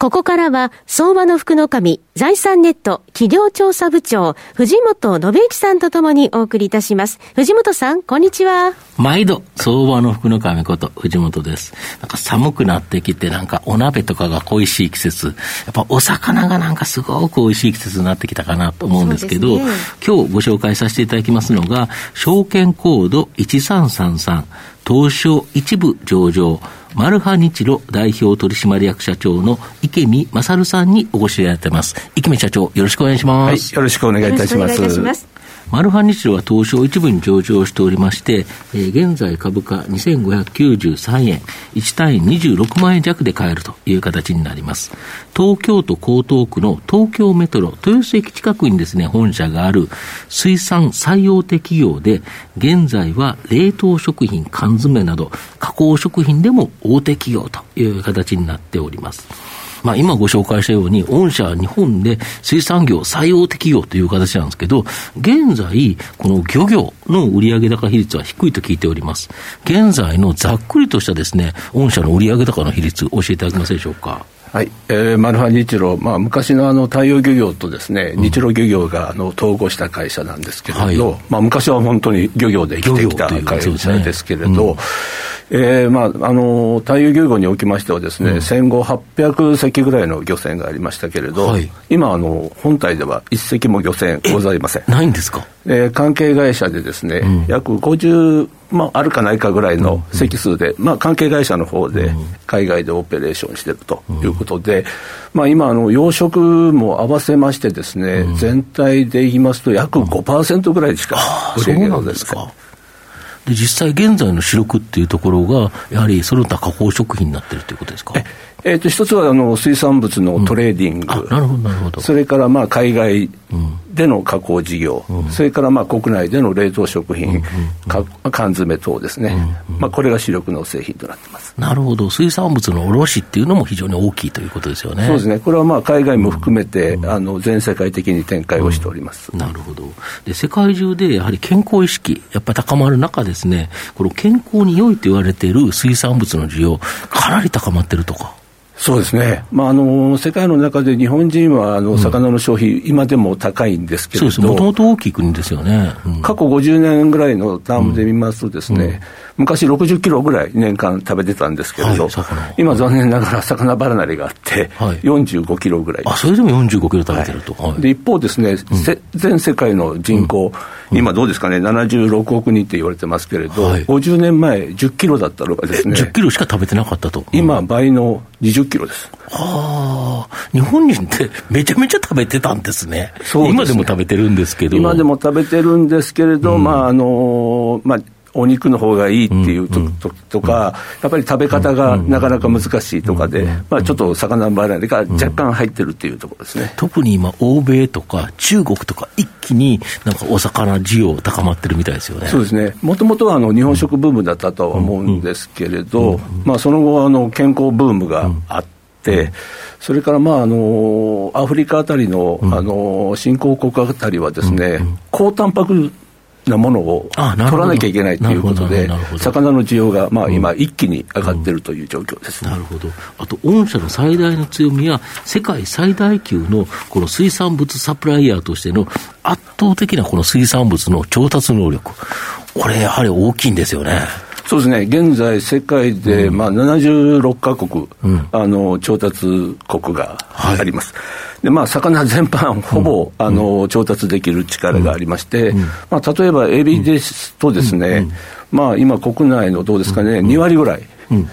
ここからは、相場の福の神、財産ネット企業調査部長、藤本信之さんとともにお送りいたします。藤本さん、こんにちは。毎度、相場の福の神こと、藤本です。なんか寒くなってきて、なんかお鍋とかが恋しい季節、やっぱお魚がなんかすごく美味しい季節になってきたかなと思うんですけど、ね、今日ご紹介させていただきますのが、証券コード1333、東証一部上場、マルハニチロ代表取締役社長の池見勝さんにお越しいただいてます。池見社長、よろしくお願いします。はい、よろしくお願いいたします。マルハニチロは東証一部に上場しておりまして、えー、現在株価2593円、1単位26万円弱で買えるという形になります。東京都江東区の東京メトロ豊洲駅近くにですね、本社がある水産最大手企業で、現在は冷凍食品、缶詰など加工食品でも大手企業という形になっております。まあ、今ご紹介したように、御社は日本で水産業最大手企業という形なんですけど、現在、この漁業の売上高比率は低いと聞いております。現在のざっくりとしたですね、御社の売上高の比率、教えていただけますでしょうか。はい、えー、マルハニチロ、まあ、昔のあの太陽漁業とですね、うん、日露漁業があの統合した会社なんですけれど、はい、まあ、昔は本当に漁業で生きてきた会社ですけれど、ねうん。えーまあ、あの太陽漁業におきましてはですね、うん、戦後800隻ぐらいの漁船がありましたけれど、はい、今あの本体では一隻も漁船ございませんないんですか、えー、関係会社でですね、うん、約50、まあ、あるかないかぐらいの隻数で、うん、まあ、関係会社の方で海外でオペレーションしているということで、まあ、今あの養殖も合わせましてですね、全体で言いますと約5%ぐらいしか売れないのですか。で実際現在の主力っていうところが、やはりその他加工食品になってるということですか？えー、と一つはあの水産物のトレーディング、うん、なるほどなるほど。それからまあ海外での加工事業、うん、それからまあ国内での冷凍食品、うん、缶詰等ですね、まあ、これが主力の製品となってます。なるほど、水産物の卸っていうのも非常に大きいということですよね。そうですね、これはまあ海外も含めて、あの全世界的に展開をしております、なるほど。で、世界中でやはり健康意識、やっぱり高まる中ですね、この健康に良いと言われている水産物の需要、かなり高まってるとか。そうですね、まあ、あの世界の中で日本人はあの魚の消費、うん、今でも高いんですけれど。もともと大きい国ですよね、うん、過去50年ぐらいのタームで見ますとですね、うん。昔60キロぐらい年間食べてたんですけれど、はい、今残念ながら魚離れがあって、はい、45キロぐらい。あ、それでも45キロ食べてると。はい、で、一方ですね、うん、全世界の人口、うん、今どうですかね、76億人って言われてますけれど、はい、50年前10キロだったのがですね。10キロしか食べてなかったと。今倍の20キロです。はあ、日本人ってめちゃめちゃ食べてたんですね。そう、ね、今でも食べてるんですけど。今でも食べてるんですけれど、うん、まあ、あの、まあ、お肉の方がいいっていうと,、とか、やっぱり食べ方がなかなか難しいとかで、まあ、ちょっと魚離れが若干入ってるっていうところですね、特に今、欧米とか中国とか、一気になんかお魚需要高まってるみたいですよね。そうですね、もともとはあの日本食ブームだったとは思うんですけれど、まあ、その後あの、健康ブームがあって、それからまああのアフリカあたりの,、あの新興国あたりはですね、高タンパクなものを取らなきゃいけないということで、魚の需要がまあ今、一気に上がっているという状況です、なるほど、あと、御社の最大の強みは、世界最大級のこの水産物サプライヤーとしての圧倒的なこの水産物の調達能力、これ、やはり大きいんですよね。そうですね、現在、世界で、まあ、76か国、うん、あの調達国があります。はい、でまあ、魚全般、ほぼ、うん、あの調達できる力がありまして、うん、まあ、例えばエビですとですね、まあ、今、国内のどうですかね、2割ぐらい。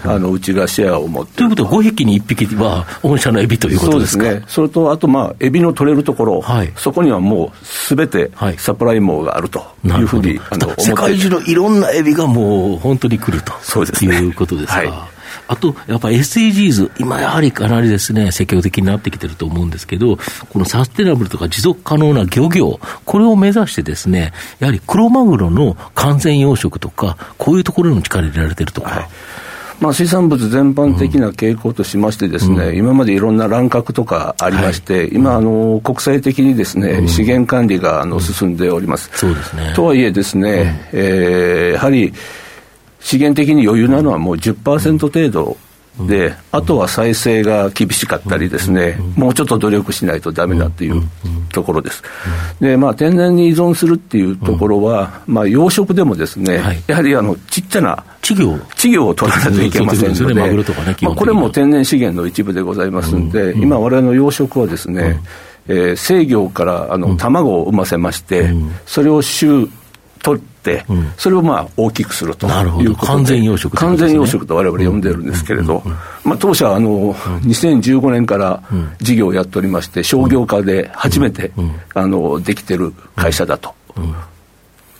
あのうちがシェアを持って。ということは、5匹に1匹は御社のエビということですか？そうですね、それとあと、まあ、エビの取れるところ、はい、そこにはもうすべてサプライ網があるというふうに、はい、世界中のいろんなエビがもう本当に来るとそうです、ね、いうことですか？はい。あと、やっぱ SDGs、今やはりかなりですね、積極的になってきてると思うんですけど、このサステナブルとか持続可能な漁業、これを目指してですね、やはりクロマグロの完全養殖とか、こういうところにも力入れられてるとか。はいまあ、水産物全般的な傾向としましてですね、うん、今までいろんな乱獲とかありまして、はい、今あの、国際的にですね、うん、資源管理があの進んでおります。そうですね。とはいえですね、うん、えー、やはり資源的に余裕なのはもう10%程度で、あとは再生が厳しかったりですね、もうちょっと努力しないとだめだというところです。で、まあ、天然に依存するっていうところは、まあ、養殖でもですね、やはりあの、ちっちゃな稚魚稚魚を取らないといけませんので、まあ、これも天然資源の一部でございますんで、今、われわれの養殖はですね、えー、制御からあの卵を産ませまして、それを週取って、それをまあ大きくするという完全養殖、ね、完全養殖とわれわれ呼んでるんですけれど、まあ、当社はあの、2015年から事業をやっておりまして、商業化で初めて、あのできてる会社だと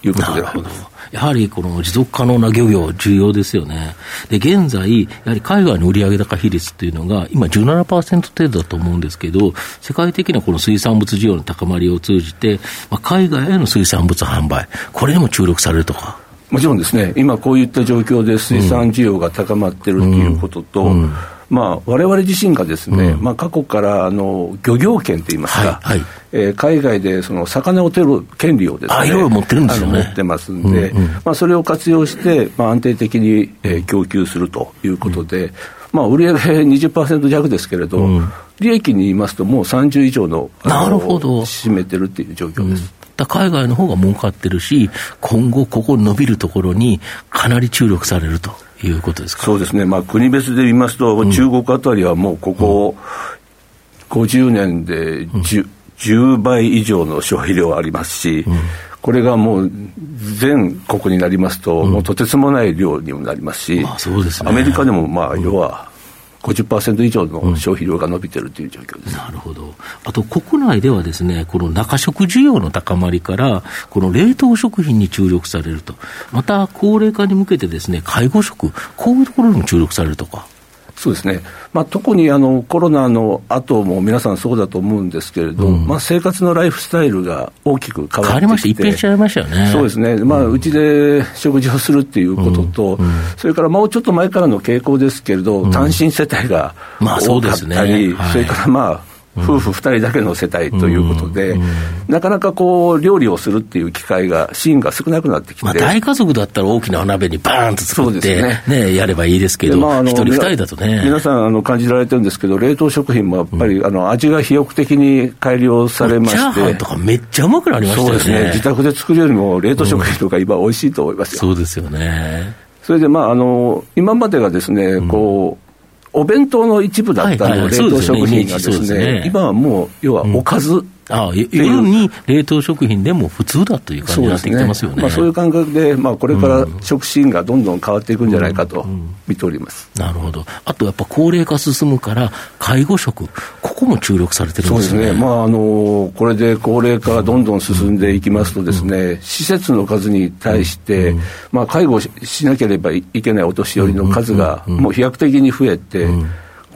いうことであります。やはりこの持続可能な漁業、重要ですよね。で、現在、やはり海外の売上高比率っていうのが、今17%程度だと思うんですけど、世界的なこの水産物需要の高まりを通じて、まあ、海外への水産物販売、これにも注力されるとか。もちろんですね、今こういった状況で水産需要が高まってるということと、うんうんまあ、われ自身がですね、うん、まあ、過去からあの漁業権といいますか、はいはい、えー、海外でその魚を取る権利をですね、いろいろ持ってるんですよね。持ってますんで、うんうん、まあ、それを活用して、まあ、安定的に、えー、供給するということで、うん、まあ、売上20%弱ですけれど、うん、利益に言いますと、もう30以上のなるほど。占めてるっていう状況です。海外の方が儲かってるし、今後、ここ伸びるところにかなり注力されると。いうことですか？そうですね、まあ、国別で見ますと、中国あたりはもうここ50年で 10,、10倍以上の消費量ありますし、これがもう全国になりますと、もうとてつもない量にもなりますし、まあそうですね、アメリカでもまあ要は50%以上の消費量が伸びてるという状況です、うん、なるほど、あと国内ではですね、この中食需要の高まりから、この冷凍食品に注力されると、また高齢化に向けてですね、介護食、こういうところにも注力されるとか。そうですね、まあ、特にあのコロナの後も皆さんそうだと思うんですけれど、うん、まあ、生活のライフスタイルが大きく変わってきて、一変しちゃいましたよね。そうですね、まあ、うちで食事をするっていうことと、うん。うん、それからもうちょっと前からの傾向ですけれど、単身世帯が多かったり、それからまあ、夫婦2人だけの世帯ということで、なかなかこう、料理をするっていう機会が、シーンが少なくなってきて、まあ、大家族だったら大きな鍋にバーンと作って、ね。ね、やればいいですけど、まあ、1人、2人だとね。皆さんあの感じられてるんですけど、冷凍食品もやっぱり、あの味が肥沃的に改良されまして、チャーハンとかめっちゃうまくなりましたよね。そうですね。自宅で作るよりも冷凍食品とか今、美味しいと思いますよ。そうですよね。それで、まあ、あの今までがですね、こうお弁当の一部だったの、冷凍食品がですね、今はもう、要はおかず、ああ夜に冷凍食品でも普通だという感じになってきてますよね。そう、ね。まあ、そういう感覚で、まあ、これから食シーンがどんどん変わっていくんじゃないかと見ております、うん。うん、なるほど、あとやっぱ高齢化進むから、介護食、ここも注力されてるんですね。そうですね、まああのこれで高齢化がどんどん進んでいきますと、ですね、うん、施設の数に対して、まあ、介護しなければいけないお年寄りの数が、もう飛躍的に増えて、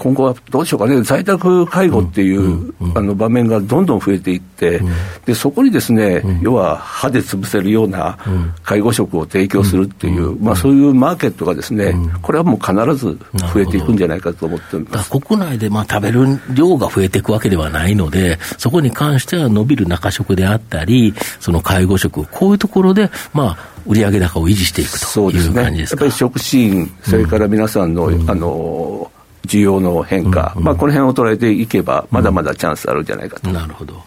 今後はどうしようかね、在宅介護っていう、あの場面がどんどん増えていって、でそこにですね、要は歯で潰せるような介護食を提供するっていう、まあ、そういうマーケットがですね、これはもう必ず増えていくんじゃないかと思ってます国内でまあ食べる量が増えていくわけではないので、そこに関しては伸びる中食であったり、その介護食、こういうところで、まあ、売上高を維持していくという感じですか、ね、やっぱり食シーン、それから皆さんの、あの需要の変化、うんうん、まあ、この辺を捉えていけば、まだまだチャンスあるんじゃないかと。なるほど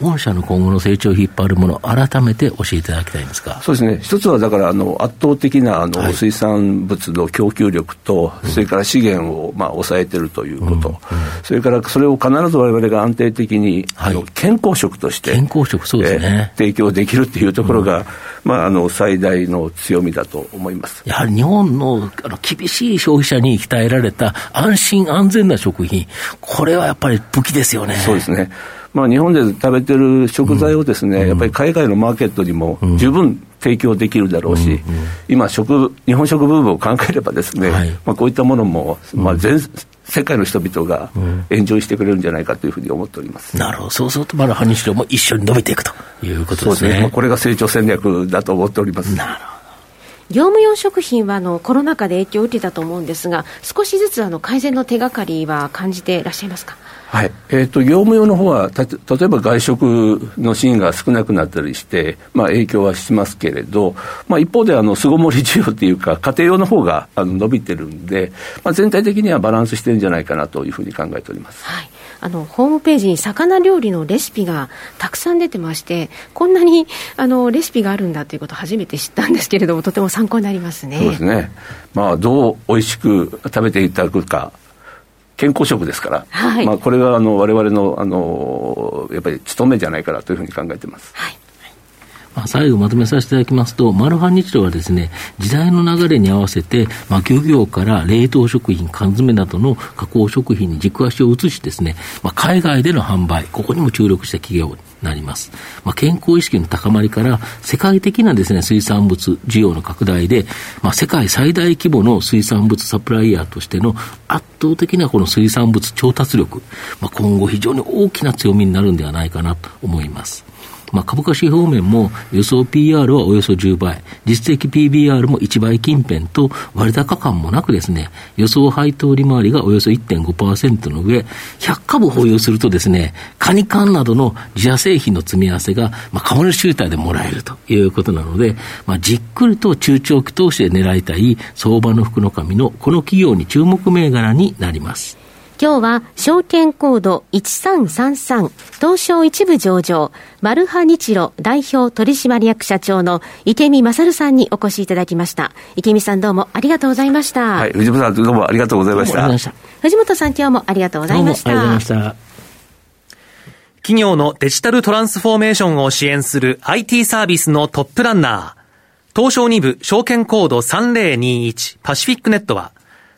御社の今後の成長を引っ張るもの、改めて教えていただきたいんですかそうですね、一つはだからあの圧倒的なあの、はい、水産物の供給力と、それから資源をまあ抑えてるということ、うん。うん、それからそれを必ずわれわれが安定的に、はい、あの健康食として、健康食そうですね、提供できるっていうところが、うん、まあ、あの最大の強みだと思います。やはり日本のあの厳しい消費者に鍛えられた安心安全な食品、これはやっぱり武器ですよね。そうですねまあ、日本で食べてる食材をですね、うん、やっぱり海外のマーケットにも十分提供できるだろうし、うんうん、今食、日本食ブームを考えればですね、はい、まあ、こういったものも、まあ全、世界の人々がエンジョイしてくれるんじゃないかというふうに思っております、なるほど、そうすると、マルハニチロも一緒に伸びていくということですね。そうですね、これが成長戦略だと思っております。なるほど。業務用食品はあのコロナ禍で影響を受けたと思うんですが、少しずつあの改善の手がかりは感じていらっしゃいますか？はい。えーと、業務用の方はた例えば外食のシーンが少なくなったりして、まあ、影響はしますけれど、まあ、一方であの巣ごもり需要っていうか、家庭用の方があの伸びてるんで、まあ、全体的にはバランスしてるんじゃないかなというふうに考えております。はい。あのホームページに魚料理のレシピがたくさん出てましてこんなにあのレシピがあるんだということを初めて知ったんですけれどもとても参考になりますね。そうですね、まあ、どう美味しく食べていただくか健康食ですから、はい、まあ、これがあの我々のあのやっぱり務めじゃないかなというふうに考えてます。はいまあ、最後まとめさせていただきますと、マルハニチロはですね、時代の流れに合わせて、まあ、漁業から冷凍食品、缶詰などの加工食品に軸足を移しですね、まあ、海外での販売、ここにも注力した企業になります。まあ、健康意識の高まりから、世界的なですね、水産物需要の拡大で、まあ、世界最大規模の水産物サプライヤーとしての圧倒的なこの水産物調達力、まあ、今後非常に大きな強みになるんではないかなと思います。まあ、株価指標面も予想 PR はおよそ10倍、実績 PBR も1倍近辺と割高感もなくですね、予想配当利回りがおよそ1.5%の上、100株保有するとですね、カニ缶などの自社製品の積み合わせが、まあ、株主集体でもらえるということなので、まあ、じっくりと中長期投資で狙いたい相場の福の神のこの企業に注目銘柄になります。今日は証券コード1333東証一部上場マルハニチロ代表取締役社長の池見勝さんにお越しいただきました。池見さんどうもありがとうございました。はい藤本さんどうもありがとうございました。藤本さん今日もありがとうございました。ありがとうございました。企業のデジタルトランスフォーメーションを支援する IT サービスのトップランナー東証2部証券コード3021パシフィックネットは